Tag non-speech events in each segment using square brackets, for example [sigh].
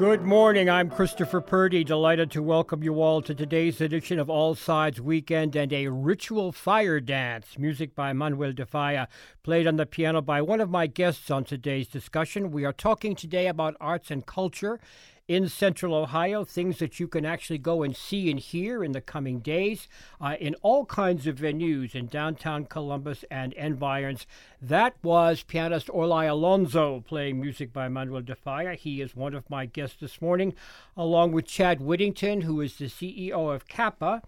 Good morning. I'm Christopher Purdy, delighted to welcome you all to today's edition of All Sides Weekend and a ritual fire dance. Music by Manuel de Falla, played on the piano by one of my guests on today's discussion. We are talking today about arts and culture in Central Ohio, things that you can actually go and see and hear in the coming days uh, in all kinds of venues in downtown Columbus and environs. That was pianist Orlay Alonso playing music by Manuel de Falla. He is one of my guests this morning, along with Chad Whittington, who is the CEO of CAPA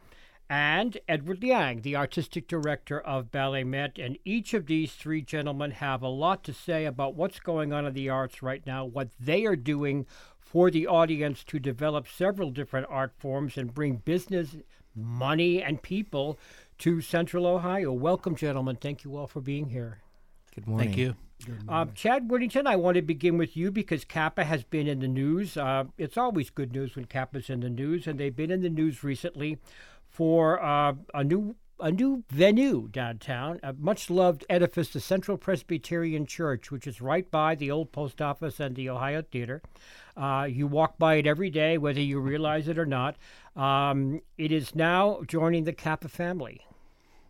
and Edward Liang, the artistic director of BalletMet. And each of these three gentlemen have a lot to say about what's going on in the arts right now, what they are doing for the audience to develop several different art forms and bring business, money, and people to Central Ohio. Welcome, gentlemen. Thank you all for being here. Good morning. Thank you. Uh, Chad Whittington, I want to begin with you because CAPA has been in the news. Uh, it's always good news when CAPA's in the news, and they've been in the news recently for uh, a new a new venue downtown, a much loved edifice, the Central Presbyterian Church, which is right by the old post office and the Ohio Theater. Uh, you walk by it every day, whether you realize it or not. Um, it is now joining the CAPA family.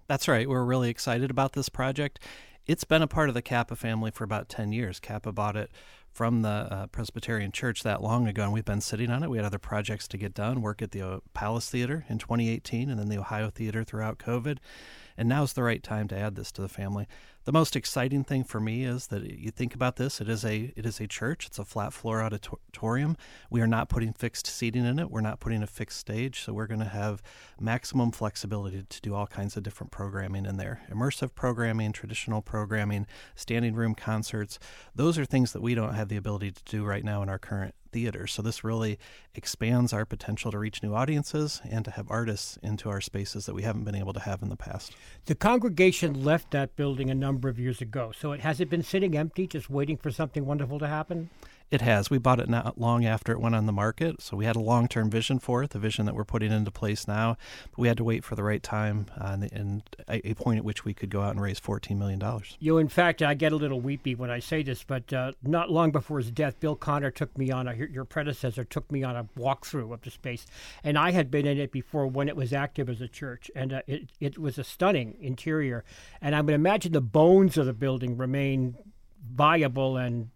That's right. We're really excited about this project. It's been a part of the CAPA family for about 10 years. CAPA bought it from the uh, Presbyterian Church that long ago, and we've been sitting on it. We had other projects to get done, work at the uh, Palace Theater in 2018, and then the Ohio Theater throughout COVID. And now's the right time to add this to the family. The most exciting thing for me is that you think about this. It is a it is a church. It's a flat floor auditorium. We are not putting fixed seating in it. We're not putting a fixed stage. So we're going to have maximum flexibility to do all kinds of different programming in there. Immersive programming, traditional programming, standing room concerts. Those are things that we don't have the ability to do right now in our current theater. So this really expands our potential to reach new audiences and to have artists into our spaces that we haven't been able to have in the past. The congregation left that building a number of years ago. So it has it been sitting empty, just waiting for something wonderful to happen? It has. We bought it not long after it went on the market, so we had a long-term vision for it, the vision that we're putting into place now. But we had to wait for the right time uh, and a, point at which we could go out and raise $14 million. You, in fact, I get a little weepy when I say this, but uh, not long before his death, Bill Conner took me on a your predecessor took me on a walkthrough of the space, and I had been in it before when it was active as a church, and uh, it it was a stunning interior, and I would imagine the bones of the building remain viable and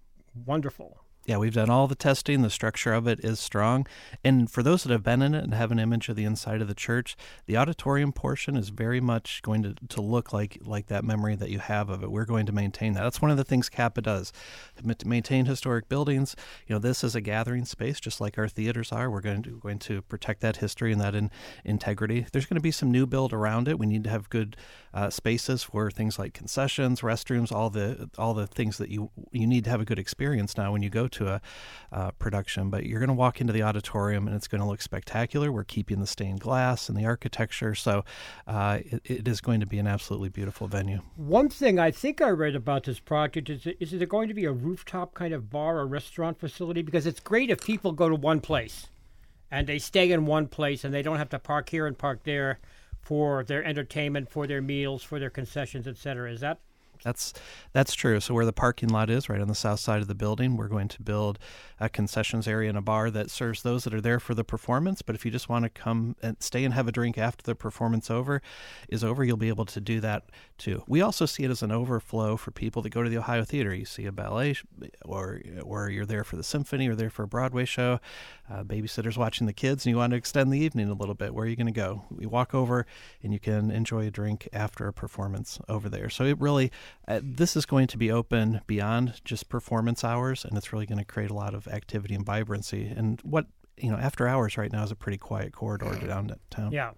wonderful yeah, we've done all the testing. The structure of it is strong. And for those that have been in it and have an image of the inside of the church, the auditorium portion is very much going to, to look like like that memory that you have of it. We're going to maintain that. That's one of the things CAPA does. To maintain historic buildings, you know, this is a gathering space just like our theaters are. We're going to going to protect that history and that in, integrity. There's going to be some new build around it. We need to have good uh, spaces for things like concessions, restrooms, all the all the things that you you need to have a good experience now when you go to a uh, production. But you're going to walk into the auditorium and it's going to look spectacular. We're keeping the stained glass and the architecture, so uh, it, it is going to be an absolutely beautiful venue. One thing I think I read about this project is is it going to be a rooftop kind of bar or restaurant facility? Because it's great if people go to one place and they stay in one place and they don't have to park here and park there for their entertainment, for their meals, for their concessions, etc. Is that that's that's true. So where the parking lot is, right on the south side of the building, we're going to build a concessions area and a bar that serves those that are there for the performance. But if you just want to come and stay and have a drink after the performance over is over, you'll be able to do that too. We also see it as an overflow for people that go to the Ohio Theater. You see a ballet, or or you're there for the symphony, or there for a Broadway show. Uh, babysitters watching the kids, and you want to extend the evening a little bit. Where are you going to go? We walk over, and you can enjoy a drink after a performance over there. So it really uh, this is going to be open beyond just performance hours, and it's really going to create a lot of activity and vibrancy. And what you know, after hours right now is a pretty quiet corridor down downtown. Yeah.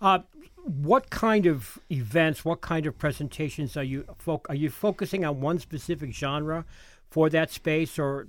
Uh, what kind of events, what kind of presentations are you fo- are you focusing on one specific genre for that space, or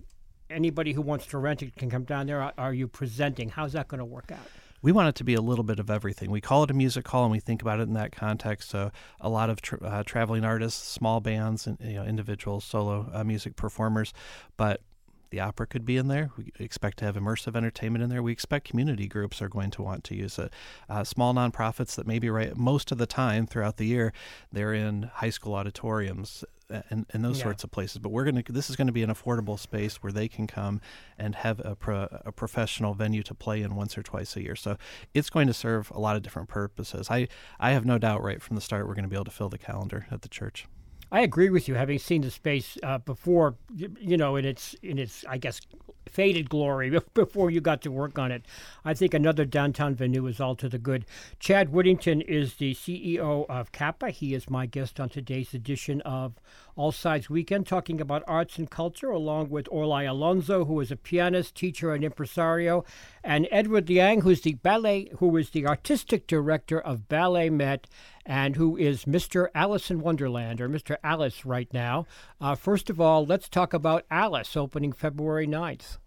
anybody who wants to rent it can come down there? Are, are you presenting? How's that going to work out? We want it to be a little bit of everything. We call it a music hall, and we think about it in that context. So a lot of tra- uh, traveling artists, small bands, and you know, individual solo uh, music performers, but the opera could be in there. We expect to have immersive entertainment in there. We expect community groups are going to want to use it. Uh, small nonprofits that maybe right most of the time throughout the year they're in high school auditoriums and, and those yeah. sorts of places. But we're going to this is going to be an affordable space where they can come and have a, pro, a professional venue to play in once or twice a year. So it's going to serve a lot of different purposes. I I have no doubt right from the start we're going to be able to fill the calendar at the church. I agree with you. Having seen the space uh, before, you know, in its in its I guess faded glory [laughs] before you got to work on it. I think another downtown venue is all to the good. Chad Whittington is the CEO of CAPA. He is my guest on today's edition of All Sides Weekend, talking about arts and culture, along with Orlay Alonso, who is a pianist, teacher, and impresario, and Edward Liang, who's the ballet, who is the artistic director of BalletMet and who is Mr. Alice in Wonderland, or Mr. Alice right now. Uh, first of all, let's talk about Alice opening February 9th.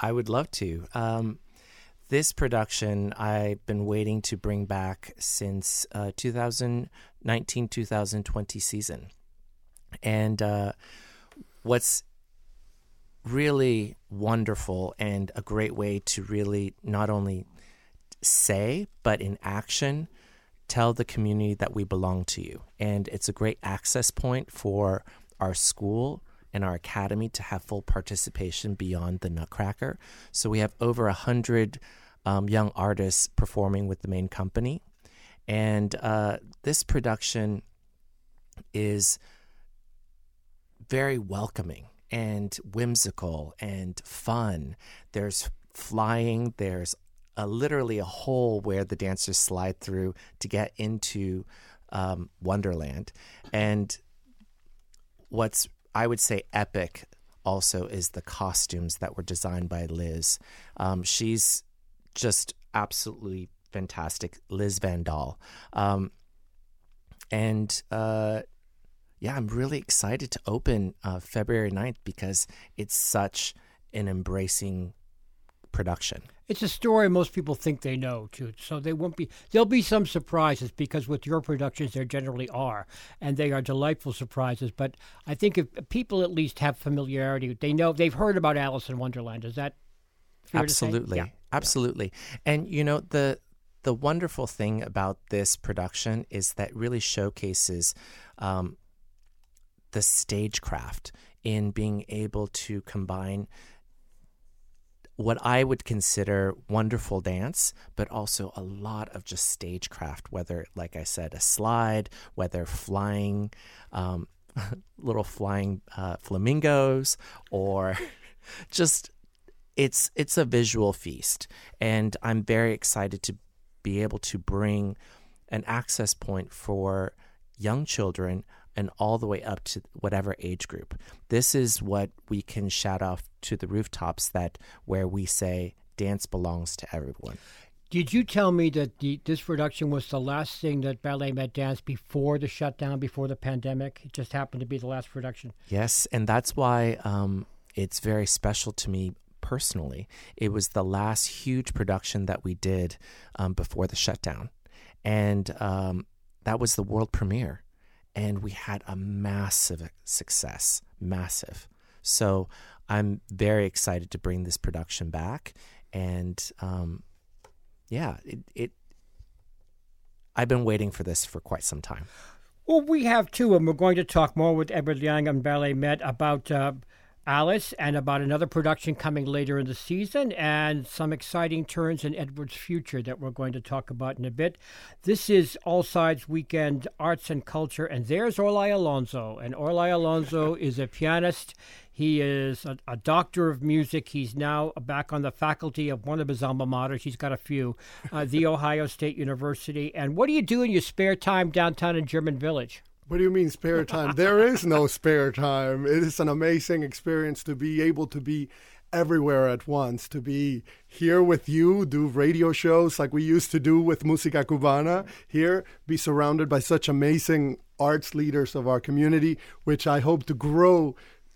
I would love to. Um, this production I've been waiting to bring back since uh, 2019 2020 season. And uh, what's really wonderful and a great way to really not only say, but in action, tell the community that we belong to you. And it's a great access point for our school and our academy to have full participation beyond the Nutcracker. So we have over a hundred um, young artists performing with the main company, and uh, this production is very welcoming and whimsical and fun. There's flying, there's literally a hole where the dancers slide through to get into um, Wonderland. And what's, I would say, epic also is the costumes that were designed by Liz. Um, she's just absolutely fantastic, Liz Van Dahl. Um, and uh, yeah, I'm really excited to open uh, February 9th because it's such an embracing production. It's a story most people think they know too, so they won't be. There'll be some surprises because with your productions there generally are, and they are delightful surprises. But I think if people at least have familiarity, they know they've heard about Alice in Wonderland. Is that absolutely, yeah. absolutely? And you know the the wonderful thing about this production is that really showcases um, the stagecraft in being able to combine what I would consider wonderful dance, but also a lot of just stagecraft, whether, like I said, a slide, whether flying, um, [laughs] little flying uh, flamingos, or [laughs] just it's it's a visual feast, and I'm very excited to be able to bring an access point for young children and all the way up to whatever age group. This is what we can shout off to the rooftops that where we say dance belongs to everyone. Did you tell me that the, this production was the last thing that BalletMet danced before the shutdown, before the pandemic? It just happened to be the last production. Yes, and that's why um, it's very special to me personally. It was the last huge production that we did um, before the shutdown, and um, that was the world premiere and we had a massive success, massive. So I'm very excited to bring this production back, and um, yeah, it, it. I've been waiting for this for quite some time. Well, we have too, and we're going to talk more with Edward Liang and BalletMet about uh, Alice and about another production coming later in the season and some exciting turns in Edward's future that we're going to talk about in a bit. This is All Sides Weekend Arts and Culture, and there's Orlay Alonso. And Orlay Alonso [laughs] is a pianist. He is a, a, doctor of music. He's now back on the faculty of one of his alma maters. He's got a few, uh, The [laughs] Ohio State University. And what do you do in your spare time downtown in German Village? What do you mean spare [laughs] time? there is no spare time. It is an amazing experience to be able to be everywhere at once, to be here with you, do radio shows like we used to do with Musica Cubana, here, be surrounded by such amazing arts leaders of our community, which I hope to grow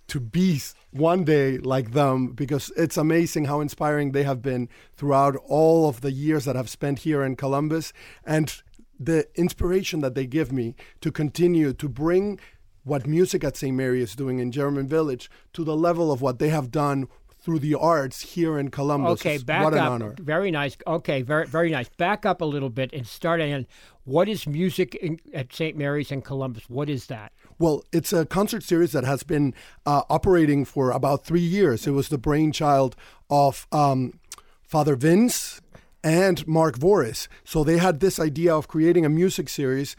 to be one day like them because it's amazing how inspiring they have been throughout all of the years that I've spent here in Columbus. And the inspiration that they give me to continue to bring what music at St. Mary is doing in German Village to the level of what they have done through the arts here in Columbus. Okay, back what up. Honor. Very nice. Okay, very very nice. Back up a little bit and start in. What is music in, at St. Mary's in Columbus? What is that? Well, it's a concert series that has been uh, operating for about three years. It was the brainchild of um, Father Vince and Mark Voris. So they had this idea of creating a music series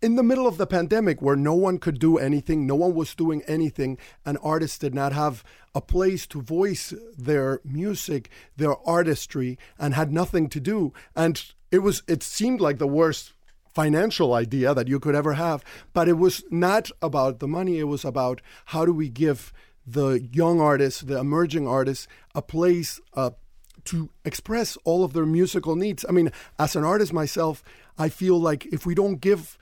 in the middle of the pandemic where no one could do anything, no one was doing anything, and artists did not have a place to voice their music, their artistry, and had nothing to do. And it was it seemed like the worst financial idea that you could ever have, but it was not about the money, it was about how do we give the young artists, the emerging artists, a place uh, to express all of their musical needs. I mean, as an artist myself, I feel like if we don't give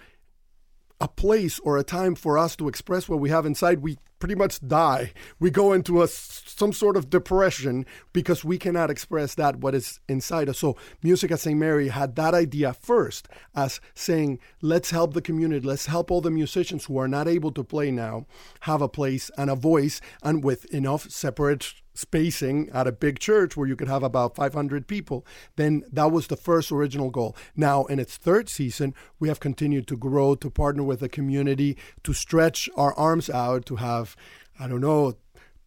a place or a time for us to express what we have inside, we pretty much die. We go into a some sort of depression because we cannot express that what is inside us. So Music at St. Mary had that idea first as saying, let's help the community, let's help all the musicians who are not able to play now have a place and a voice and with enough separate spacing at a big church where you could have about 500 people, then that was the first original goal. Now, in its third season, we have continued to grow, to partner with the community, to stretch our arms out, to have, I don't know,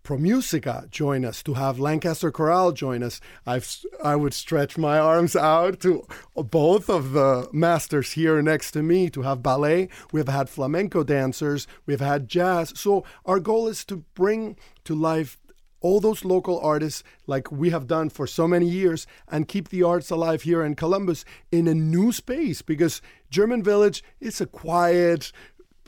ProMusica join us, to have Lancaster Chorale join us. I've I would stretch my arms out to both of the masters here next to me to have ballet. We've had flamenco dancers, we've had jazz. So our goal is to bring to life all those local artists like we have done for so many years and keep the arts alive here in Columbus in a new space because German Village is a quiet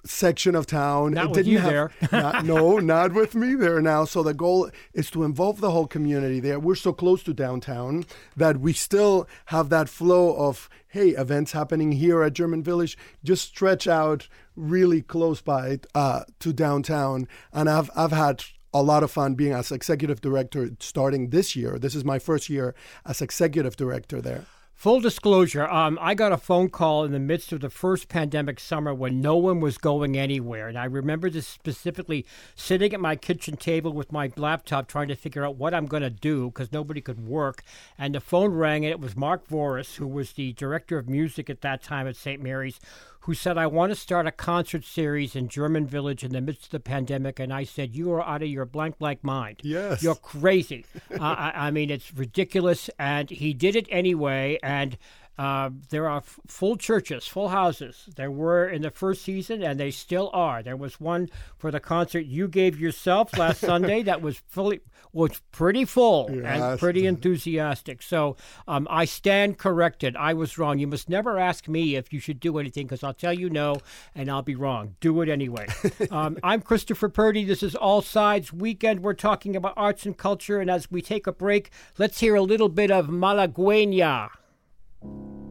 section of town. Not it with didn't you have, there. [laughs] not, no, not with me there now. So the goal is to involve the whole community there. We're so close to downtown that we still have that flow of hey, events happening here at German Village. Just stretch out really close by uh, to downtown, and I've I've had a lot of fun being as executive director starting this year. This is my first year as executive director there. Full disclosure, um, I got a phone call in the midst of the first pandemic summer when no one was going anywhere. And I remember this specifically sitting at my kitchen table with my laptop trying to figure out what I'm going to do because nobody could work. And the phone rang, and it was Mark Voris, who was the director of music at that time at St. Mary's, who said, I want to start a concert series in German Village in the midst of the pandemic. And I said, You are out of your blank, blank mind. Yes. You're crazy. [laughs] uh, I, I mean, it's ridiculous. And he did it anyway. And uh, there are f- full churches, full houses. There were in the first season, and they still are. There was one for the concert you gave yourself last [laughs] Sunday that was fully was pretty full and pretty enthusiastic. So um, I stand corrected. I was wrong. You must never ask me if you should do anything because I'll tell you no, and I'll be wrong. Do it anyway. [laughs] um, I'm Christopher Purdy. This is All Sides Weekend. We're talking about arts and culture, and as we take a break, let's hear a little bit of Malagueña. Thank you.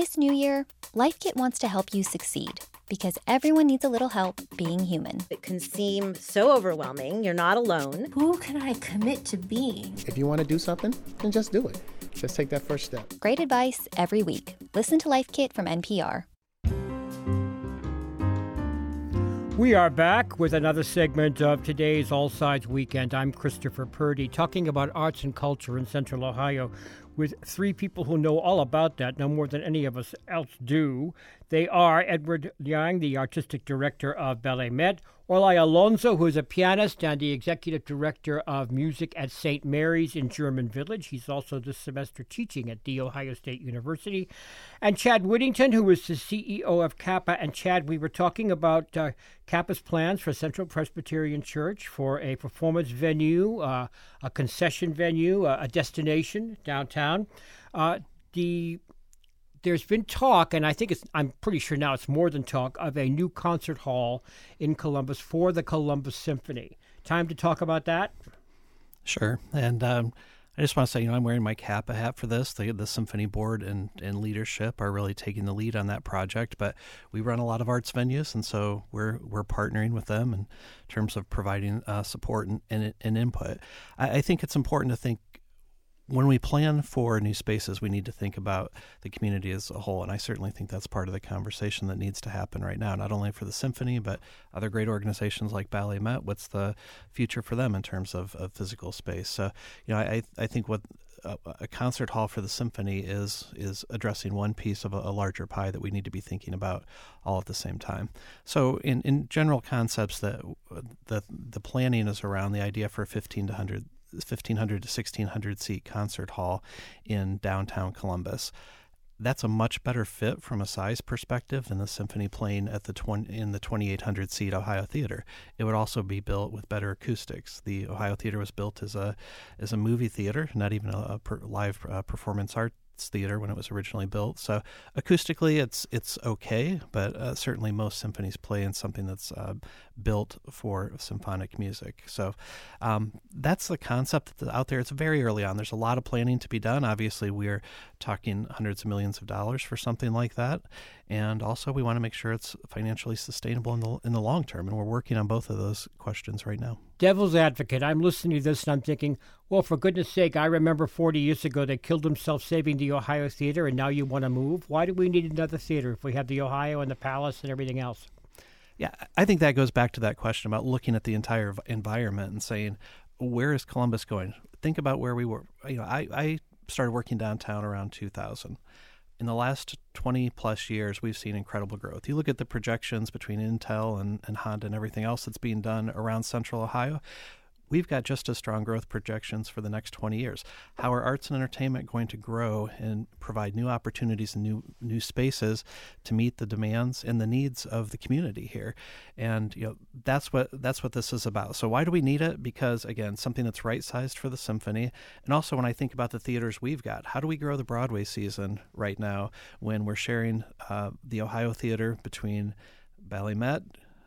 This new year, LifeKit wants to help you succeed because everyone needs a little help being human. It can seem so overwhelming. You're not alone. Who can I commit to being? If you want to do something, then just do it. Just take that first step. Great advice every week. Listen to LifeKit from NPR. We are back with another segment of today's All Sides Weekend. I'm Christopher Purdy, talking about arts and culture in Central Ohio with three people who know all about that, no more than any of us else do. They are Edward Liang, the artistic director of Ballet Met, Orlay Alonso, who is a pianist and the executive director of music at St. Mary's in German Village. He's also this semester teaching at The Ohio State University. And Chad Whittington, who is the CEO of CAPA. And Chad, we were talking about uh, CAPA's plans for Central Presbyterian Church for a performance venue, uh, a concession venue, uh, a destination downtown. Uh, the there's been talk, and I think it's, I'm pretty sure now it's more than talk, of a new concert hall in Columbus for the Columbus Symphony. Time to talk about that? Sure. And um, I just want to say, you know, I'm wearing my CAPA hat for this. The, the symphony board and, and leadership are really taking the lead on that project. But we run a lot of arts venues, and so we're we're partnering with them in terms of providing uh, support and, and, and input. I, I think it's important to think when we plan for new spaces, we need to think about the community as a whole. And I certainly think that's part of the conversation that needs to happen right now, not only for the symphony, but other great organizations like BalletMet. What's the future for them in terms of, of physical space? So, you know, I, I think what a, concert hall for the symphony is is addressing one piece of a, a, larger pie that we need to be thinking about all at the same time. So, in, in general concepts, that the the planning is around the idea for 15 to 100 1500 to 1600 seat concert hall in downtown Columbus. That's a much better fit from a size perspective than the symphony playing at the 20, in the 2800 seat Ohio Theater. It would also be built with better acoustics. The Ohio Theater was built as a as a movie theater, not even a, a per, live uh, performance art Theater when it was originally built. So acoustically, it's it's okay, but uh, certainly most symphonies play in something that's uh, built for symphonic music. So um, that's the concept that's out there. It's very early on. There's a lot of planning to be done. Obviously, we're talking hundreds of millions of dollars for something like that, and also we want to make sure it's financially sustainable in the in the long term. And we're working on both of those questions right now. Devil's advocate. I'm listening to this and I'm thinking, well, for goodness sake, I remember 40 years ago they killed themselves saving the Ohio Theater, and now you want to move? Why do we need another theater if we have the Ohio and the Palace and everything else? Yeah, I think that goes back to that question about looking at the entire environment and saying, where is Columbus going? Think about where we were. You know, I, I started working downtown around 2000 in the last 20 plus years, we've seen incredible growth. You look at the projections between Intel and, and Honda and everything else that's being done around central Ohio, we've got just as strong growth projections for the next 20 years. How are arts and entertainment going to grow and provide new opportunities and new new spaces to meet the demands and the needs of the community here? And you know that's what that's what this is about. So why do we need it? Because again, something that's right sized for the symphony, and also when I think about the theaters we've got, how do we grow the Broadway season right now when we're sharing uh, the Ohio Theater between BalletMet,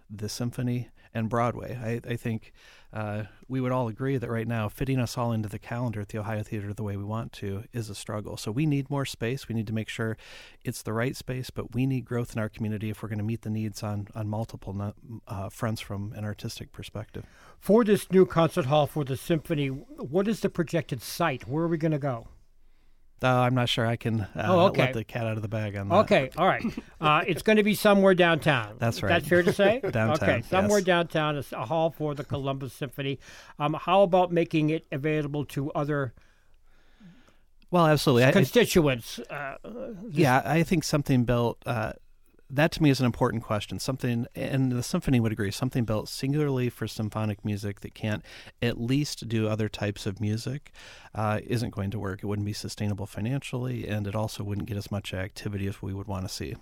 the Symphony, and Broadway? I, I think uh, we would all agree that right now fitting us all into the calendar at the Ohio Theater the way we want to is a struggle. So we need more space. We need to make sure it's the right space, but we need growth in our community if we're going to meet the needs on on multiple uh, fronts from an artistic perspective. For this new concert hall for the symphony, what is the projected site? Where are we going to go? Uh, I'm not sure I can uh, oh, okay. let the cat out of the bag on that. Okay, all right. Uh, it's going to be somewhere downtown. That's right. That's fair to say? [laughs] downtown. Okay, somewhere yes. downtown, a hall for the Columbus Symphony. Um, how about making it available to other well, absolutely. Constituents. I, uh, yeah, I think something built uh, that to me is an important question. Something, and the symphony would agree, something built singularly for symphonic music that can't at least do other types of music uh, isn't going to work. It wouldn't be sustainable financially, and it also wouldn't get as much activity as we would want to see.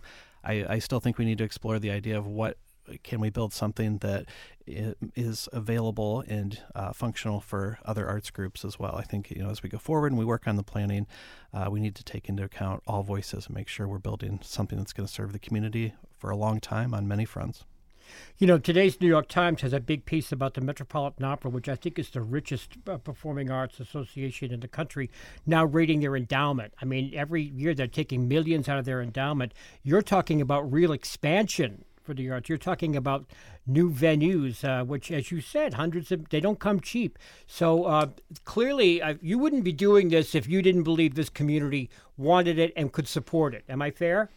I, I still think we need to explore the idea of what can we build something that is available and uh, functional for other arts groups as well? I think you know as we go forward and we work on the planning, uh, we need to take into account all voices and make sure we're building something that's going to serve the community for a long time on many fronts. You know, today's New York Times has a big piece about the Metropolitan Opera, which I think is the richest uh, performing arts association in the country, now rating their endowment. I mean, every year they're taking millions out of their endowment. You're talking about real expansion for the arts. You're talking about new venues, uh, which, as you said, hundreds of they don't come cheap. So uh, clearly, uh, you wouldn't be doing this if you didn't believe this community wanted it and could support it. Am I fair?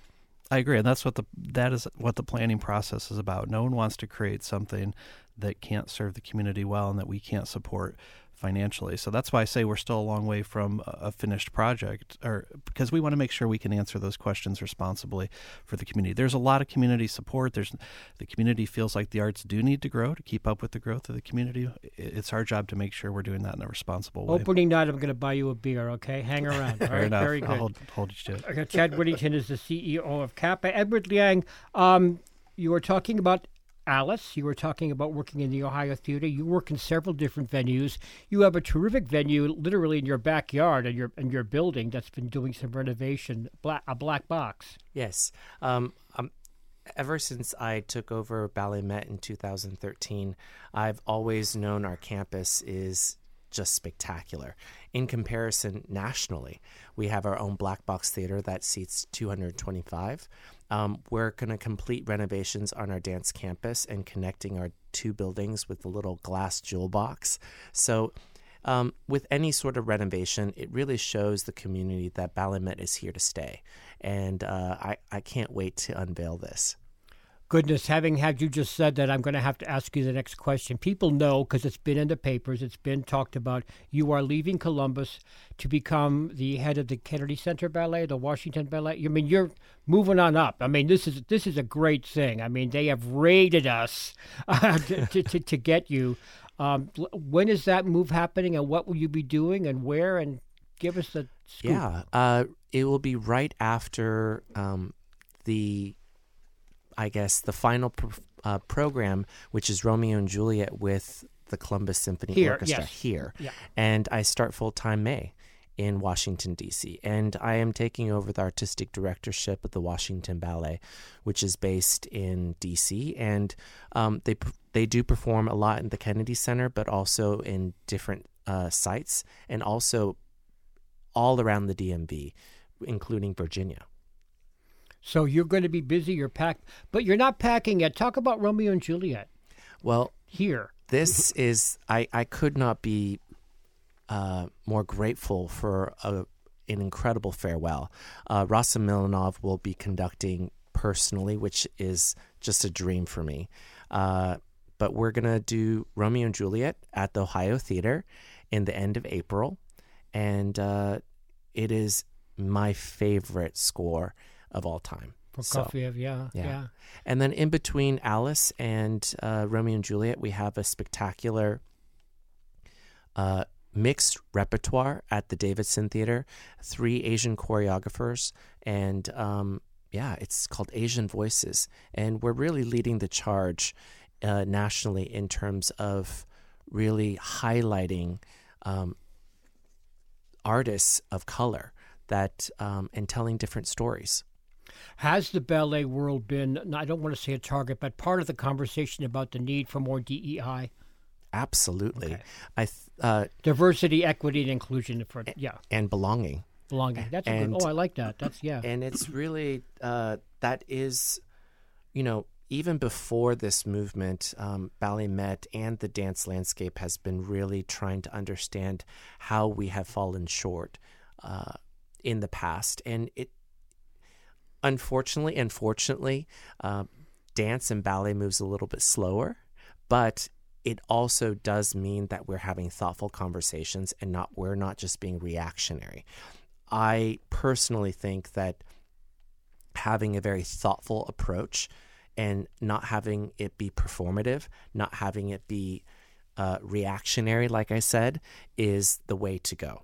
I agree, and that's what the that is what the planning process is about. No one wants to create something that can't serve the community well and that we can't support financially. So that's why I say we're still a long way from a finished project, or because we want to make sure we can answer those questions responsibly for the community. There's a lot of community support. There's the community feels like the arts do need to grow to keep up with the growth of the community. It's our job to make sure we're doing that in a responsible way. Opening night, I'm going to buy you a beer. Okay, hang [laughs] around. All right, enough. very good. I'll hold, hold you to it. Chad Whittington is the CEO of CAPA. Edward Liang, um, you were talking about Alice. You were talking about working in the Ohio Theater. You work in several different venues. You have a terrific venue, literally in your backyard and your in your building that's been doing some renovation. Black, a black box. Yes. Um, um, ever since I took over BalletMet in 2013, I've always known our campus is just spectacular. In comparison, nationally, we have our own black box theater that seats 225. Um, we're going to complete renovations on our dance campus and connecting our two buildings with the little glass jewel box. So, um, with any sort of renovation, it really shows the community that BalletMet is here to stay. And uh, I, I can't wait to unveil this goodness, having had you just said that, I'm going to have to ask you the next question. People know because it's been in the papers, it's been talked about. You are leaving Columbus to become the head of the Kennedy Center Ballet, the Washington Ballet. I mean, you're moving on up. I mean, this is this is a great thing. I mean, they have raided us [laughs] uh, to, to, to, to, get you. Um, when is that move happening, and what will you be doing, and where? And give us the scoop. Yeah, uh, it will be right after um, the I guess, the final uh, program, which is Romeo and Juliet with the Columbus Symphony here, Orchestra yes. here. Yeah. And I start full time May in Washington, D.C. And I am taking over the artistic directorship of the Washington Ballet, which is based in D.C. And um, they, they do perform a lot in the Kennedy Center, but also in different uh, sites and also all around the DMV, including Virginia. So you're going to be busy. You're packed, but you're not packing yet. Talk about Romeo and Juliet. Well, here, this is I. I could not be uh, more grateful for a, an incredible farewell. Uh, Rossen Milanov will be conducting personally, which is just a dream for me. Uh, but we're gonna do Romeo and Juliet at the Ohio Theater in the end of April, and uh, it is my favorite score of all time. Prokofiev, so, yeah, yeah, yeah. And then in between Alice and uh, Romeo and Juliet, we have a spectacular uh, mixed repertoire at the Davidson Theater, three Asian choreographers, and um, yeah, it's called Asian Voices. And we're really leading the charge uh, nationally in terms of really highlighting um, artists of color that um, and telling different stories. Has the ballet world been, I don't want to say a target, but part of the conversation about the need for more DEI? Absolutely. Okay. I uh, diversity, equity, and inclusion for yeah, and belonging. Belonging. That's and, good. Oh, I like that. That's yeah. And it's really uh, that is, you know, even before this movement, um, BalletMet and the dance landscape has been really trying to understand how we have fallen short uh, in the past, and it unfortunately and fortunately, uh, dance and ballet moves a little bit slower, but it also does mean that we're having thoughtful conversations and not we're not just being reactionary. I personally think that having a very thoughtful approach and not having it be performative, not having it be uh, reactionary, like I said, is the way to go.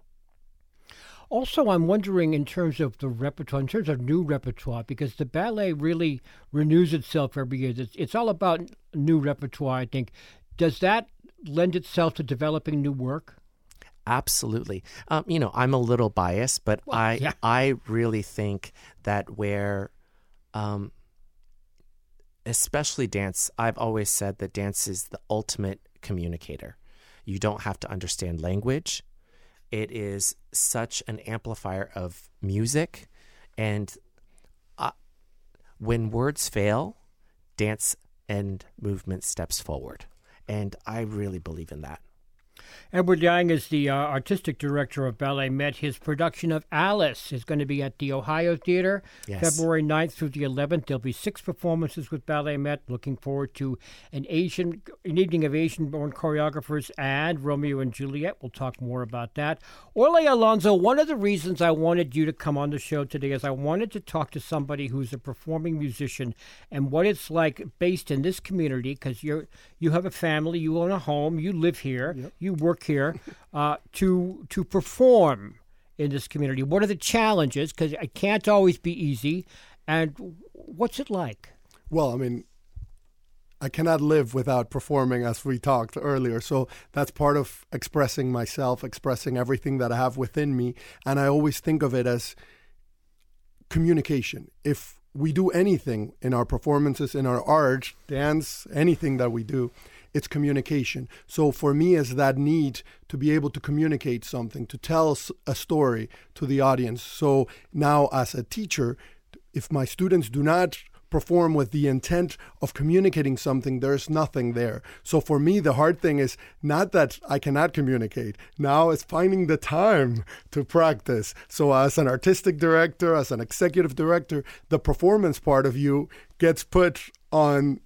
Also, I'm wondering in terms of the repertoire, in terms of new repertoire, because the ballet really renews itself every year. It's, it's all about new repertoire, I think. Does that lend itself to developing new work? Absolutely. Um, you know, I'm a little biased, but well, I yeah. I really think that where, um, especially dance, I've always said that dance is the ultimate communicator. You don't have to understand language. It is such an amplifier of music. And uh, when words fail, dance and movement steps forward. And I really believe in that. Edward Liang is the uh, artistic director of BalletMet. His production of Alice is going to be at the Ohio Theater Yes. February 9th through the 11th. There'll be six performances with BalletMet. Looking forward to an Asian, an evening of Asian-born choreographers and Romeo and Juliet. We'll talk more about that. Orlay Alonso, one of the reasons I wanted you to come on the show today is I wanted to talk to somebody who's a performing musician and what it's like based in this community because you're you have a family, you own a home, you live here, you work here, uh, to to perform in this community. What are the challenges? Because it can't always be easy. And what's it like? Well, I mean, I cannot live without performing, as we talked earlier. So that's part of expressing myself, expressing everything that I have within me. And I always think of it as communication. If we do anything in our performances, in our art, dance, anything that we do, it's communication. So for me, is that need to be able to communicate something, to tell a story to the audience. So now, as a teacher, if my students do not perform with the intent of communicating something, there's nothing there. So for me, the hard thing is not that I cannot communicate. Now it's finding the time to practice. So as an artistic director, as an executive director, the performance part of you gets put on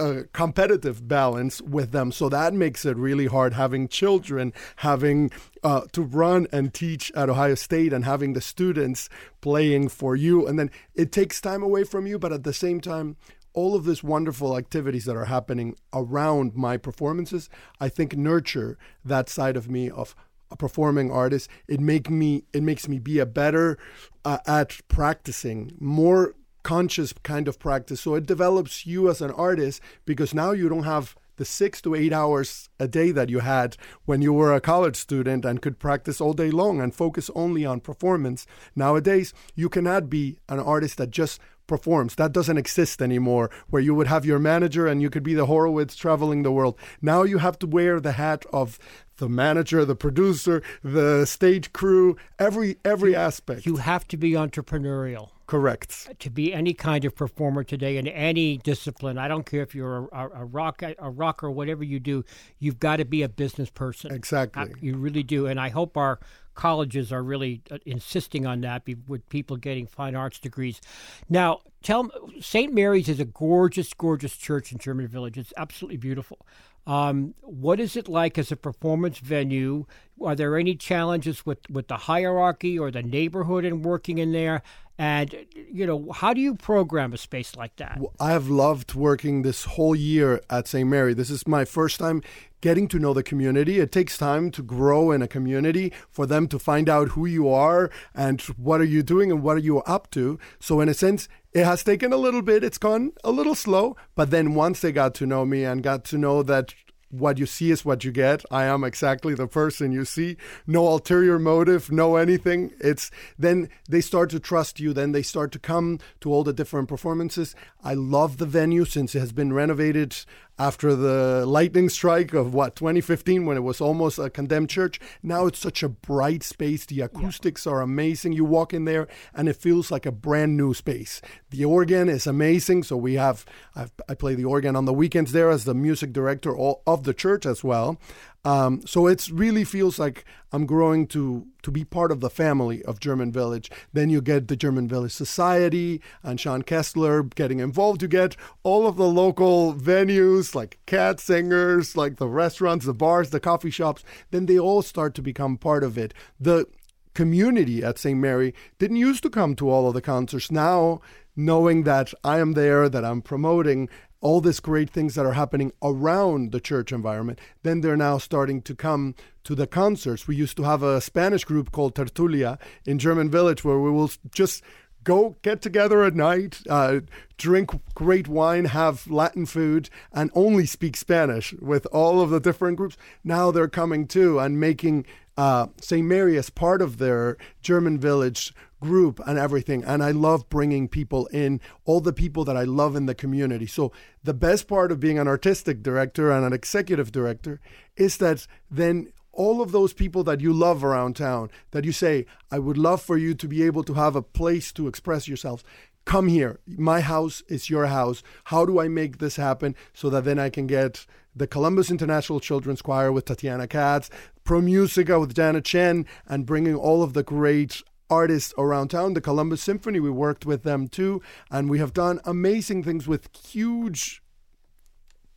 a competitive balance with them. So that makes it really hard having children, having uh, to run and teach at Ohio State, and having the students playing for you. And then it takes time away from you, but at the same time, all of these wonderful activities that are happening around my performances, I think nurture that side of me of a performing artist. It make me it makes me be a better uh, at practicing, more conscious kind of practice. So it develops you as an artist because now you don't have the six to eight hours a day that you had when you were a college student and could practice all day long and focus only on performance. Nowadays, you cannot be an artist that just performs. That doesn't exist anymore, where you would have your manager and you could be the Horowitz traveling the world. Now you have to wear the hat of the manager, the producer, the stage crew, every every aspect. You have to be entrepreneurial. Correct. to be any kind of performer today in any discipline. I don't care if you're a, a, a rock a rocker, whatever you do. You've got to be a business person. Exactly. Uh, You really do, and I hope our colleges are really uh, insisting on that with people getting fine arts degrees. Now, tell St. Mary's is a gorgeous, gorgeous church in German Village. It's absolutely beautiful. Um, what is it like as a performance venue? Are there any challenges with, with the hierarchy or the neighborhood in working in there? And you know, how do you program a space like that? I have loved working this whole year at St. Mary. This is my first time getting to know the community. It takes time to grow in a community for them to find out who you are and what are you doing and what are you up to. So in a sense, it has taken a little bit. It's gone a little slow, but then once they got to know me and got to know that what you see is what you get. I am exactly the person you see. No ulterior motive, no anything. It's then they start to trust you. Then they start to come to all the different performances. I love the venue since it has been renovated after the lightning strike of what 2015 when it was almost a condemned church? Now it's such a bright space. The acoustics are amazing. You walk in there and it feels like a brand new space. The organ is amazing. So we have I've, i play the organ on the weekends there as the music director of the church as well um, so it really feels like I'm growing to to be part of the family of German Village. Then you get the German Village Society and Sean Kessler getting involved. You get all of the local venues like Katzinger's, like the restaurants, the bars, the coffee shops. Then they all start to become part of it. The community at St. Mary didn't used to come to all of the concerts. Now, knowing that I am there, that I'm promoting, all these great things that are happening around the church environment, then they're now starting to come to the concerts. We used to have a Spanish group called Tertulia in German Village where we will just go get together at night, uh, drink great wine, have Latin food, and only speak Spanish with all of the different groups. Now they're coming too and making uh, St. Mary as part of their German Village group and everything. And I love bringing people in, all the people that I love in the community. So the best part of being an artistic director and an executive director is that then all of those people that you love around town, that you say, I would love for you to be able to have a place to express yourselves, come here. My house is your house. How do I make this happen so that then I can get the Columbus International Children's Choir with Tatiana Katz, Pro Musica with Dana Chen, and bringing all of the great artists around town. The Columbus Symphony, we worked with them too, and we have done amazing things with huge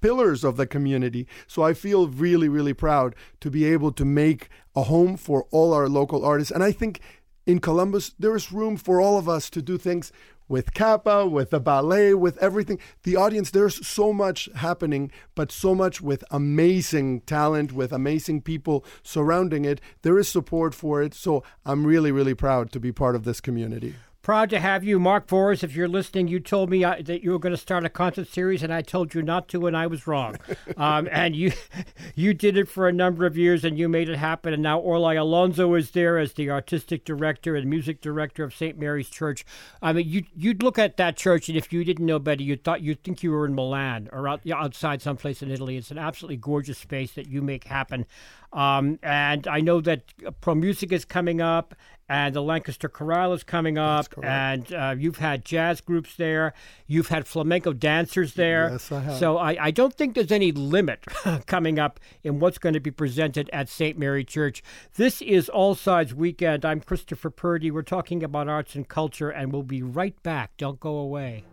pillars of the community. So I feel really, really proud to be able to make a home for all our local artists. And I think in Columbus, there is room for all of us to do things with CAPA, with the ballet, with everything. The audience, there's so much happening, but so much with amazing talent, with amazing people surrounding it. There is support for it. So I'm really, really proud to be part of this community. Proud to have you, Mark Forrest. If you're listening, you told me uh, that you were going to start a concert series, and I told you not to, and I was wrong. [laughs] um, and you, [laughs] you did it for a number of years, and you made it happen. And now Orlay Alonso is there as the artistic director and music director of St. Mary's Church. I mean, you you'd look at that church, and if you didn't know better, you thought you'd think you were in Milan or out, outside someplace in Italy. It's an absolutely gorgeous space that you make happen. Um, and I know that Pro Musica is coming up, and the Lancaster Chorale is coming up, and uh, you've had jazz groups there, you've had flamenco dancers there. Yes, I have. So I, I don't think there's any limit [laughs] coming up in what's going to be presented at St. Mary Church. This is All Sides Weekend. I'm Christopher Purdy. We're talking about arts and culture, and we'll be right back. Don't go away.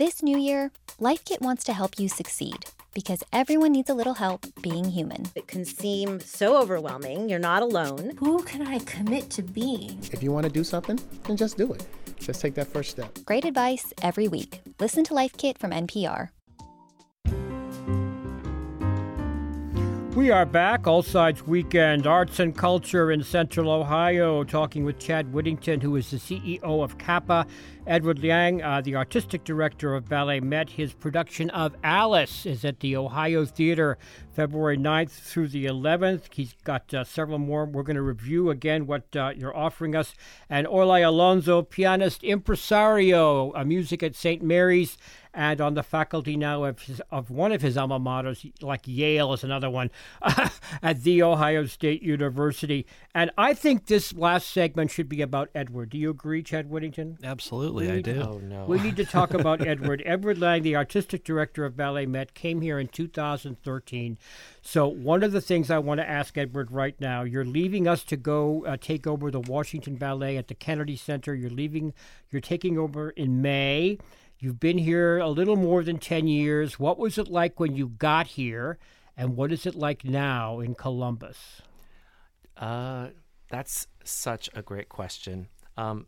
This new year, LifeKit wants to help you succeed because everyone needs a little help being human. It can seem so overwhelming. You're not alone. Who can I commit to being? If you want to do something, then just do it. Just take that first step. Great advice every week. Listen to LifeKit from NPR. We are back, All Sides Weekend, Arts and Culture in Central Ohio, talking with Chad Whittington, who is the CEO of CAPA. Edward Liang, uh, the artistic director of BalletMet. His production of Alice is at the Ohio Theater February 9th through the 11th. He's got uh, several more. We're going to review again what uh, you're offering us. And Orlay Alonso, pianist impresario, music at St. Mary's and on the faculty now of his, of one of his alma maters, like Yale is another one, [laughs] at the Ohio State University. And I think this last segment should be about Edward. Do you agree, Chad Whittington? Absolutely, We I need- do. Oh no. We need to talk about [laughs] Edward. Edward Liang, the artistic director of BalletMet, came here in 2013. So, one of the things I want to ask Edward right now you're leaving us to go uh, take over the Washington Ballet at the Kennedy Center. You're leaving, you're taking over in May. You've been here a little more than 10 years. What was it like when you got here? And what is it like now in Columbus? Uh, that's such a great question. Um,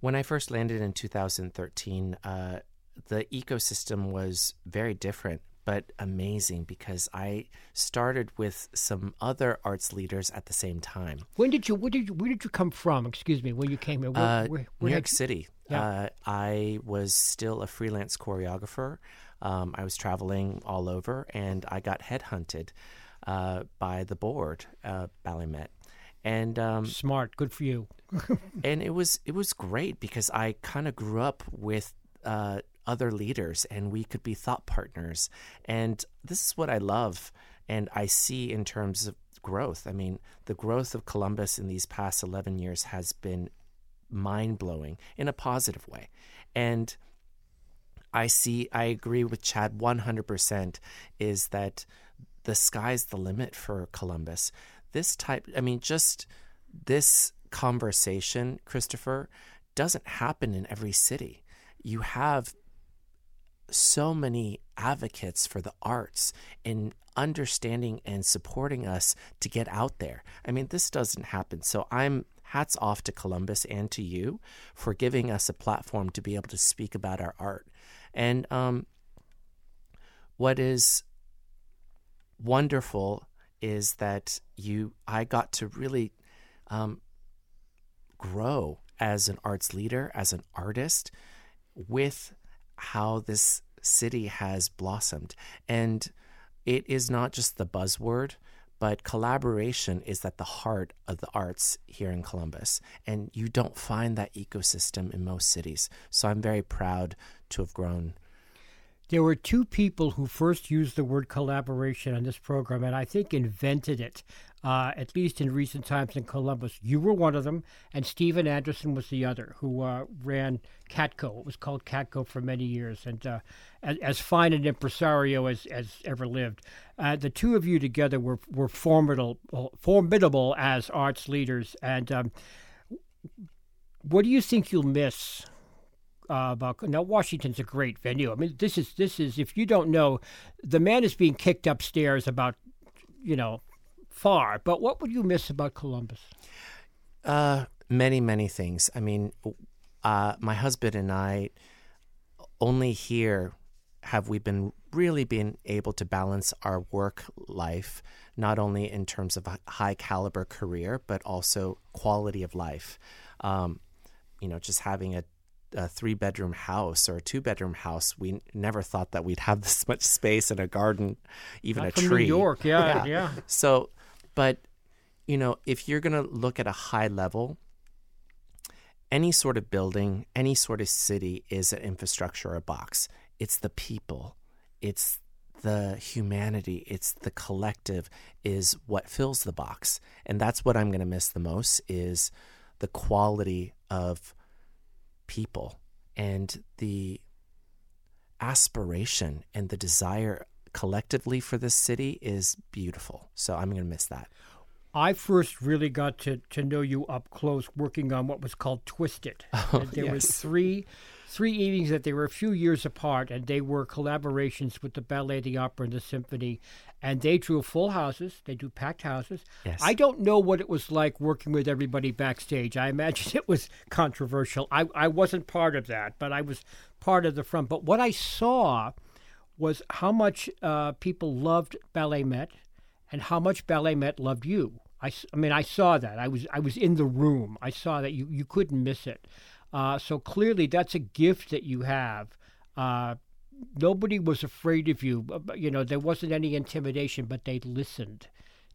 when I first landed in 2013, uh, the ecosystem was very different, but amazing because I started with some other arts leaders at the same time. When did you, where did you, where did you come from? Excuse me, when you came here? Where, Uh, where- New York had- City. Yeah. Uh, I was still a freelance choreographer. Um, I was traveling all over, and I got headhunted uh, by the board, uh, BalletMet, and um, Smart, good for you. [laughs] and it was it was great because I kind of grew up with uh, other leaders, and we could be thought partners. And this is what I love, and I see in terms of growth. I mean, the growth of Columbus in these past eleven years has been mind blowing in a positive way, and I see. I agree with Chad one hundred percent. Is that the sky's the limit for Columbus? This type. I mean, just this conversation, Christopher, doesn't happen in every city. You have so many advocates for the arts in understanding and supporting us to get out there. I mean, this doesn't happen. So I'm hats off to Columbus and to you for giving us a platform to be able to speak about our art. And um, what is wonderful is that you I got to really um, grow as an arts leader, as an artist, with how this city has blossomed. And it is not just the buzzword, but collaboration is at the heart of the arts here in Columbus. And you don't find that ecosystem in most cities. So I'm very proud to have grown. There were two people who first used the word collaboration on this program, and I think invented it uh, at least in recent times in Columbus. You were one of them, and Stephen Anderson was the other, who uh, ran Catco. It was called Catco for many years, and uh, as, as, fine an impresario as, as ever lived. Uh, the two of you together were, were formidable, formidable as arts leaders. And um, what do you think you'll miss? Uh, about now Washington's a great venue. I mean, this is this is if you don't know, the man is being kicked upstairs about you know far. But what would you miss about Columbus? Uh, many, many things. I mean, uh, my husband and I only here have we been really been able to balance our work life, not only in terms of a high caliber career, but also quality of life. Um, you know, just having a a three bedroom house or a two bedroom house, we never thought that we'd have [laughs] this much space and a garden, even Not a tree. New York, yeah, yeah. yeah. So but, you know, if you're going to look at a high level, any sort of building, any sort of city is an infrastructure or a box. It's the people, it's the humanity, it's the collective is what fills the box. And that's what I'm going to miss the most is the quality of people and the aspiration and the desire collectively for this city is beautiful. So I'm going to miss that. I first really got to, to know you up close working on what was called Twisted. [laughs] Oh, there yes. were three three evenings that they were a few years apart and they were collaborations with the ballet, the opera, and the symphony. And they drew full houses, they drew packed houses. Yes. I don't know what it was like working with everybody backstage. I imagine [laughs] it was controversial. I, I wasn't part of that, but I was part of the front. But what I saw was how much uh, people loved BalletMet and how much BalletMet loved you. I, I mean, I saw that. I was I was in the room. I saw that you, you couldn't miss it. Uh, so clearly, that's a gift that you have. Uh, nobody was afraid of you. You know, there wasn't any intimidation, but they listened.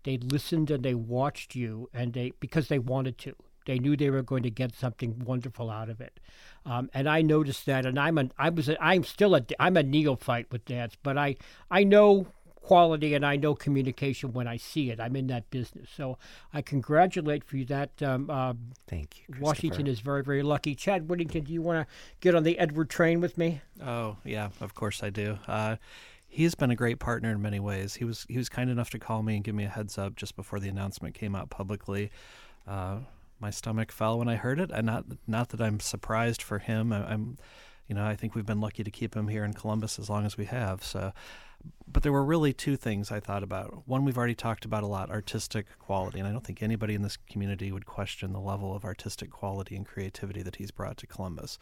They listened and they watched you, and they because they wanted to. They knew they were going to get something wonderful out of it. Um, and I noticed that, and I'm a, I was, a, I'm still a, I'm a neophyte with dance, but I, I know quality and I know communication when I see it. I'm in that business, so I congratulate for you that. Um, uh, Thank you. Washington is very, very lucky. Chad Whittington, do you want to get on the Edward train with me? Oh yeah, of course I do. Uh, he's been a great partner in many ways. He was he was kind enough to call me and give me a heads up just before the announcement came out publicly. Uh, my stomach fell when I heard it. And not not that I'm surprised for him. I, am you know, I think we've been lucky to keep him here in Columbus as long as we have. So, but there were really two things I thought about. One we've already talked about a lot: artistic quality, and I don't think anybody in this community would question the level of artistic quality and creativity that he's brought to Columbus.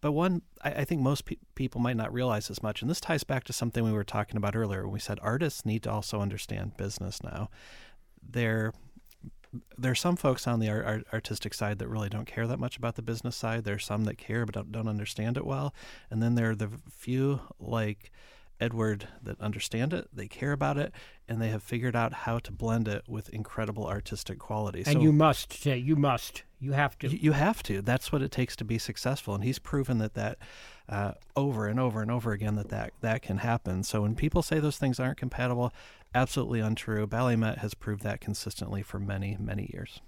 But one, I, I think most pe- people might not realize as much, and this ties back to something we were talking about earlier when we said artists need to also understand business now. They're there are some folks on the art, art, artistic side that really don't care that much about the business side. There are some that care but don't, don't understand it well, and then there are the few like Edward that understand it, they care about it, and they have figured out how to blend it with incredible artistic quality. And so, you must, Jay, you must, you have to. You have to. That's what it takes to be successful, and he's proven that that uh, over and over and over again that, that that can happen. So when people say those things aren't compatible, absolutely untrue. BalletMet has proved that consistently for many many years.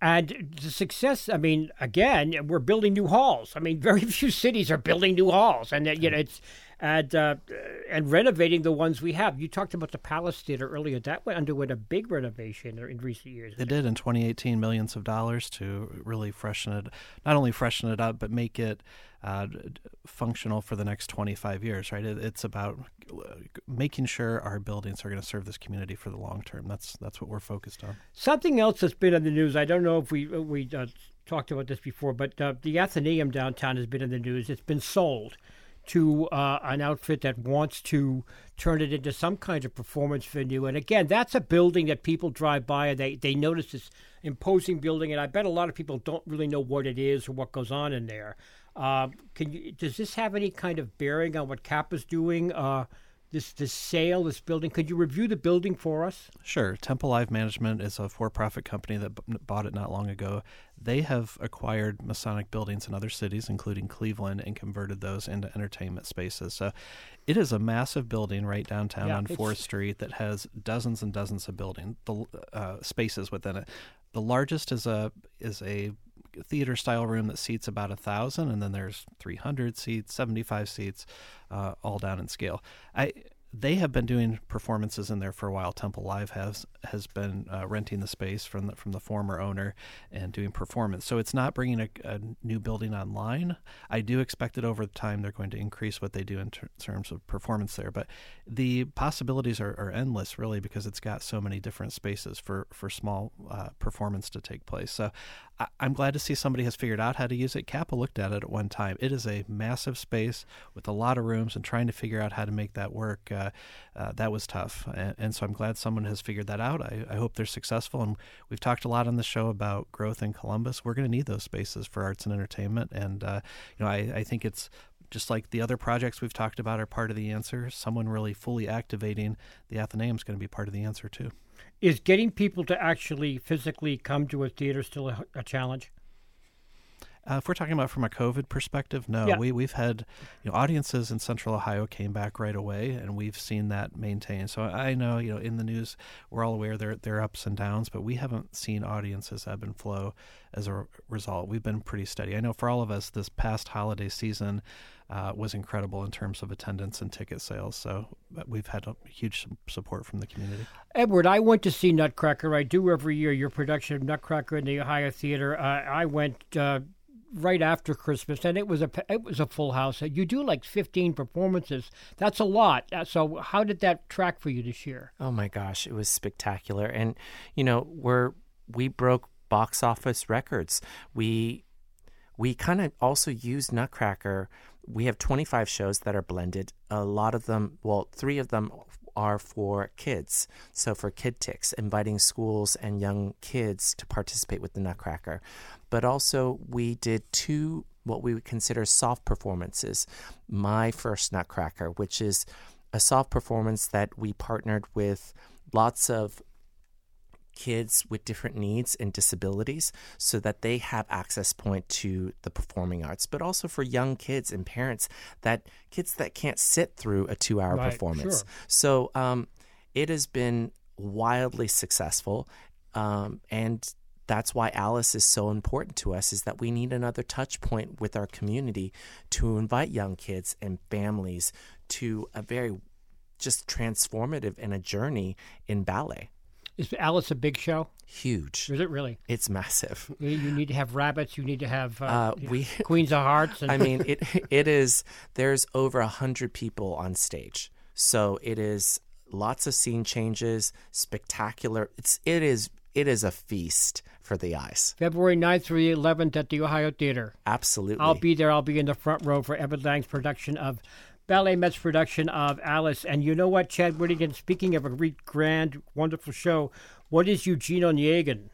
And the success, I mean, again, we're building new halls. I mean, very [laughs] few cities are building new halls, and uh, you know, it's and uh, and renovating the ones we have. You talked about the Palace Theater earlier. That went underwent a big renovation in recent years. It did in 2018, millions of dollars to really freshen it, not only freshen it up, but make it uh, functional for the next 25 years. Right? It, it's about making sure our buildings are going to serve this community for the long term. That's that's what we're focused on. Something else that's been in the news. I don't know if we we uh, talked about this before, but uh, the Athenaeum downtown has been in the news. It's been sold to uh, an outfit that wants to turn it into some kind of performance venue. And again, that's a building that people drive by and they, they notice this imposing building. And I bet a lot of people don't really know what it is or what goes on in there. Uh, can you, does this have any kind of bearing on what CAPA's doing? Uh, this this sale, this building. Could you review the building for us? Sure. Temple Live Management is a for-profit company that b- bought it not long ago. They have acquired Masonic buildings in other cities, including Cleveland, and converted those into entertainment spaces. So, it is a massive building right downtown Yeah, on Fourth Street that has dozens and dozens of building the uh, spaces within it. The largest is a is a theater style room that seats about a thousand, and then there's 300 seats, 75 seats, uh, all down in scale. I they have been doing performances in there for a while. Temple Live has has been uh, renting the space from the from the former owner and doing performance. So it's not bringing a, a new building online. I do expect that over time they're going to increase what they do in ter- terms of performance there. But the possibilities are, are endless, really, because it's got so many different spaces for for small uh, performance to take place. So I, I'm glad to see somebody has figured out how to use it. CAPA looked at it at one time. It is a massive space with a lot of rooms, and trying to figure out how to make that work uh, uh, that was tough. And, and, so I'm glad someone has figured that out. I, I, hope they're successful. And we've talked a lot on the show about growth in Columbus. We're going to need those spaces for arts and entertainment. And uh, you know, I, I think it's just like the other projects we've talked about are part of the answer. Someone really fully activating the Athenaeum is going to be part of the answer too. Is getting people to actually physically come to a theater still a, a challenge? Uh, if we're talking about from a COVID perspective, no. Yeah. We we've had you know audiences in Central Ohio came back right away, and we've seen that maintain. So I know you know in the news we're all aware there there are ups and downs, but we haven't seen audiences ebb and flow as a result. We've been pretty steady. I know for all of us, this past holiday season uh, was incredible in terms of attendance and ticket sales. So we've had a huge support from the community. Edward, I went to see Nutcracker. I do every year. Your production of Nutcracker in the Ohio Theater. Uh, I went. Uh, right after Christmas, and it was a it was a full house. You do like fifteen performances. That's a lot. Uh, So how did that track for you this year? Oh my gosh, it was spectacular. And you know, we're we broke box office records. We we kind of also used Nutcracker. We have 25 shows that are blended. A lot of them, well, 3 of them are for kids. So for Kid Ticks, inviting schools and young kids to participate with the Nutcracker. But also we did two what we would consider soft performances. My first Nutcracker, which is a soft performance that we partnered with lots of kids with different needs and disabilities so that they have access point to the performing arts but also for young kids and parents that kids that can't sit through a two hour Right, performance sure. so um, it has been wildly successful um, and that's why alice is so important to us is that we need another touch point with our community to invite young kids and families to a very just transformative and a journey in ballet Is Alice a big show? huge Is it really? it's massive You, you need to have rabbits. You need to have uh, Uh, we- [laughs] Queens of Hearts. And I mean, it it is. There's over a hundred people on stage, so it is lots of scene changes, spectacular. It's it is it is a feast for the eyes. February 9th through the 11th at the Ohio Theater. Absolutely. I'll be there. I'll be in the front row for Evan Liang's production of BalletMet's production of Alice. And you know what, Chad Whittington, speaking of a re- grand, wonderful show, what is Eugene Onegin?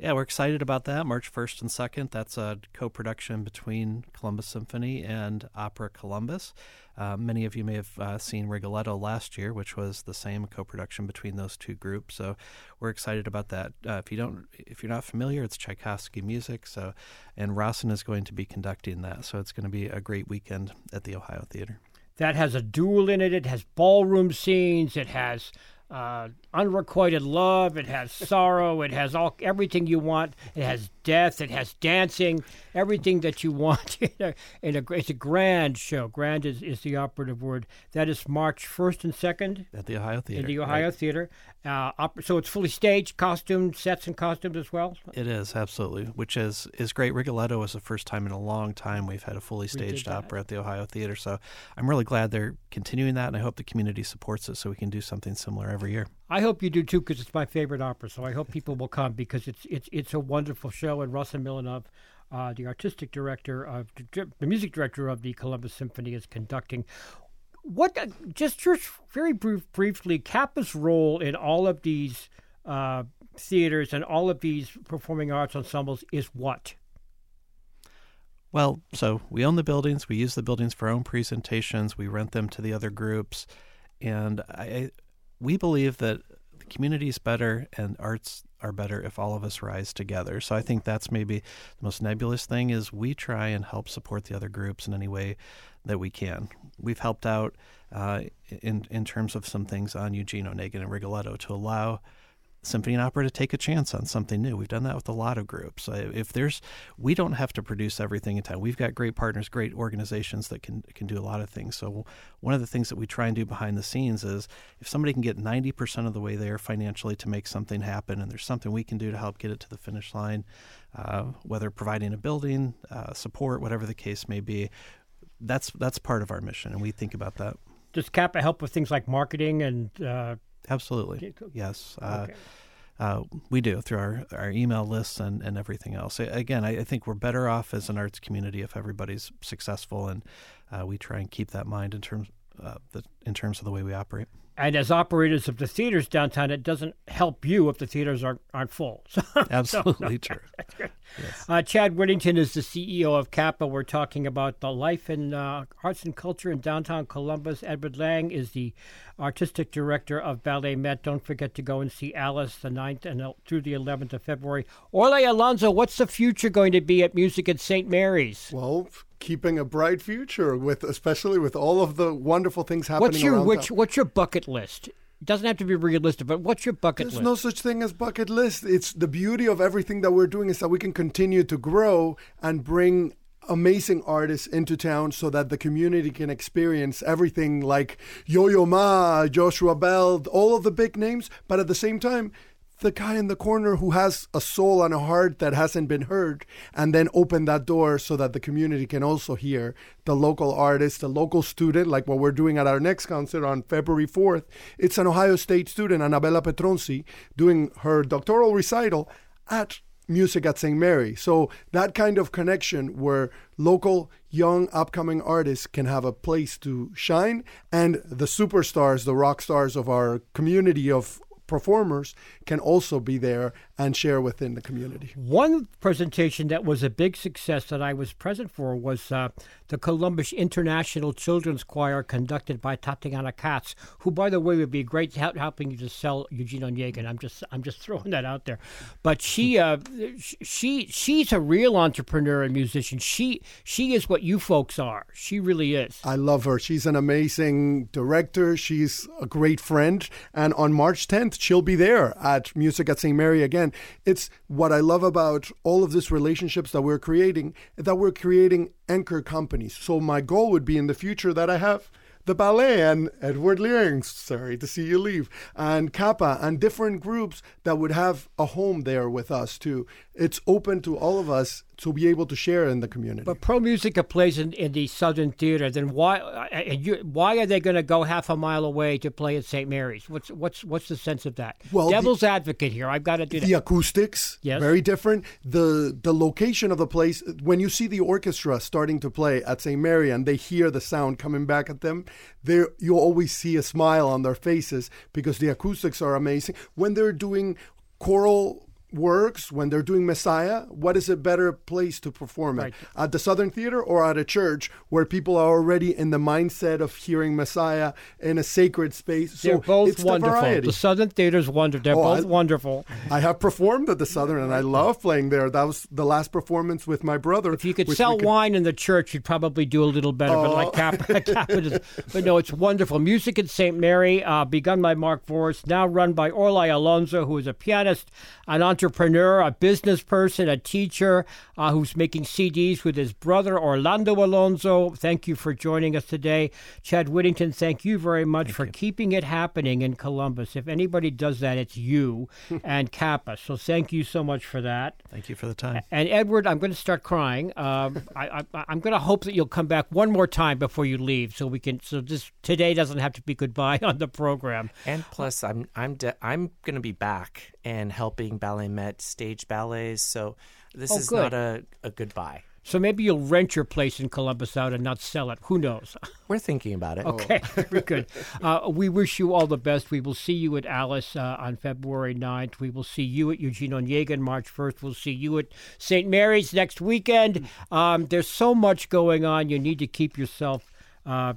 Yeah, we're excited about that. March 1st and 2nd. That's a co production between Columbus Symphony and Opera Columbus. Uh, many of you may have uh, seen Rigoletto last year, which was the same co production between those two groups. So we're excited about that. Uh, if you don't, if you're not familiar, it's Tchaikovsky music. So, and Rossen is going to be conducting that. So it's going to be a great weekend at the Ohio Theater. That has a duel in it. It has ballroom scenes. It has uh, unrequited love. It has sorrow. It has all everything you want. It has death. It has dancing. Everything that you want [laughs] in a, in a it's a grand show. Grand is, is the operative word. That is March first and second At the Ohio Theater. in the Ohio right? Theater. Uh, so it's fully staged, costume sets and costumes as well. It is absolutely, which is is great. Rigoletto is the first time in a long time we've had a fully staged opera at the Ohio Theater. So I'm really glad they're continuing that, and I hope the community supports it so we can do something similar every year. I hope you do too, because it's my favorite opera. So I hope people will come because it's it's it's a wonderful show. And Rossen Milanov, uh, the artistic director of the music director of the Columbus Symphony, is conducting. What uh, just just very brief, briefly, CAPA's role in all of these uh, theaters and all of these performing arts ensembles is what? Well, so we own the buildings. We use the buildings for our own presentations. We rent them to the other groups, and I, we believe that the community is better and arts are better if all of us rise together. So I think that's maybe the most nebulous thing is we try and help support the other groups in any way that we can. We've helped out uh, in in terms of some things on Eugene Onegin and Rigoletto to allow symphony and opera to take a chance on something new. We've done that with a lot of groups. If there's, we don't have to produce everything in time. We've got great partners, great organizations that can can do a lot of things. So one of the things that we try and do behind the scenes is if somebody can get 90% of the way there financially to make something happen, and there's something we can do to help get it to the finish line, uh, whether providing a building, uh, support, whatever the case may be, that's that's part of our mission, and we think about that. Does CAPA help with things like marketing and uh, Absolutely. Yes. Uh, okay. Uh, we do through our, our email lists and, and everything else. Again, I, I, think we're better off as an arts community if everybody's successful, and uh, we try and keep that mind in terms uh, the, in terms of the way we operate. And as operators of the theaters downtown, it doesn't help you if the theaters aren't aren't full. [laughs] So, Absolutely so, no, true. Yes. Uh, Chad Whittington is the CEO of CAPA. We're talking about the life and uh, arts and culture in downtown Columbus. Edward Liang is the artistic director of BalletMet. Don't forget to go and see Alice the 9th and through the 11th of February. Orlay Alonso, what's the future going to be at Music at St. Mary's? Well, keeping a bright future with especially with all of the wonderful things happening what's your which, what's your bucket list it doesn't have to be realistic, but what's your bucket There's list? There's no such thing as bucket list. It's the beauty of everything that we're doing is that we can continue to grow and bring amazing artists into town so that the community can experience everything like Yo-Yo Ma, Joshua Bell, all of the big names, but at the same time, the guy in the corner who has a soul and a heart that hasn't been heard, and then open that door so that the community can also hear the local artist, the local student, like what we're doing at our next concert on February 4th. It's an Ohio State student, Annabella Petronzi, doing her doctoral recital at music at St. Mary. So that kind of connection where local young upcoming artists can have a place to shine and the superstars, the rock stars of our community of performers can also be there and share within the community. One presentation that was a big success that I was present for was uh, the Columbus International Children's Choir, conducted by Tatiana Katz, who, by the way, would be great helping you to sell Eugene Onegin. I'm just, I'm just [laughs] throwing that out there. But she, uh, she, she's a real entrepreneur and musician. She, she is what you folks are. She really is. I love her. She's an amazing director. She's a great friend. And on March 10th, she'll be there at Music at St. Mary again. It's what I love about all of these relationships that we're creating, that we're creating anchor companies. So my goal would be in the future that I have the ballet and Edward Liang, sorry to see you leave, and CAPA and different groups that would have a home there with us too. It's open to all of us to be able to share in the community. But Pro Musica plays in, in the Southern Theater. Then why uh, you, why are they going to go half a mile away to play at St. Mary's? What's what's what's the sense of that? Well, Devil's the, advocate here. I've got to do the acoustics. Yes. very different. the The location of the place. When you see the orchestra starting to play at St. Mary and they hear the sound coming back at them, there you always see a smile on their faces because the acoustics are amazing. When they're doing choral works when they're doing Messiah, what is a better place to perform right. it? At the Southern Theater or at a church where people are already in the mindset of hearing Messiah in a sacred space? They're so both wonderful. The, the, Southern Theater's wonderful. They're oh, both I, wonderful. I have performed at the Southern and I love playing there. That was the last performance with my brother. If you could sell could... wine in the church, you'd probably do a little better. Oh. But like Cap, [laughs] Cap but no, it's wonderful. Music at St. Mary, uh, begun by Mark Voris, now run by Orlay Alonso, who is a pianist, and an entrepreneur, a business person, a teacher uh, who's making CDs with his brother Orlando Alonso. Thank you for joining us today. Chad Whittington, thank you very much thank for you. keeping it happening in Columbus. If anybody does that, it's you [laughs] and CAPA. So thank you so much for that. Thank you for the time. And Edward, I'm going to start crying. Um, I, am going to hope that you'll come back one more time before you leave, so we can. So this today doesn't have to be goodbye [laughs] on the program. And plus, I'm I'm de- I'm going to be back and helping Ballet Met stage ballets. So this oh, is good. not a, a goodbye. So maybe you'll rent your place in Columbus out and not sell it. Who knows? [laughs] We're thinking about it. Okay, [laughs] very good. Uh, we wish you all the best. We will see you at Alice uh, on February 9th. We will see you at Eugene Onegin March 1st. We'll see you at St. Mary's next weekend. Um, there's so much going on. You need to keep yourself. Uh,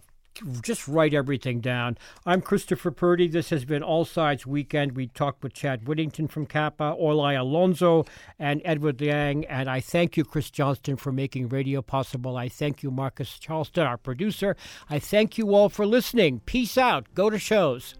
just write everything down. I'm Christopher Purdy. This has been All Sides Weekend. We talked with Chad Whittington from CAPA, Orlay Alonso, and Edward Liang. And I thank you, Chris Johnston, for making radio possible. I thank you, Marcus Charleston, our producer. I thank you all for listening. Peace out. Go to shows.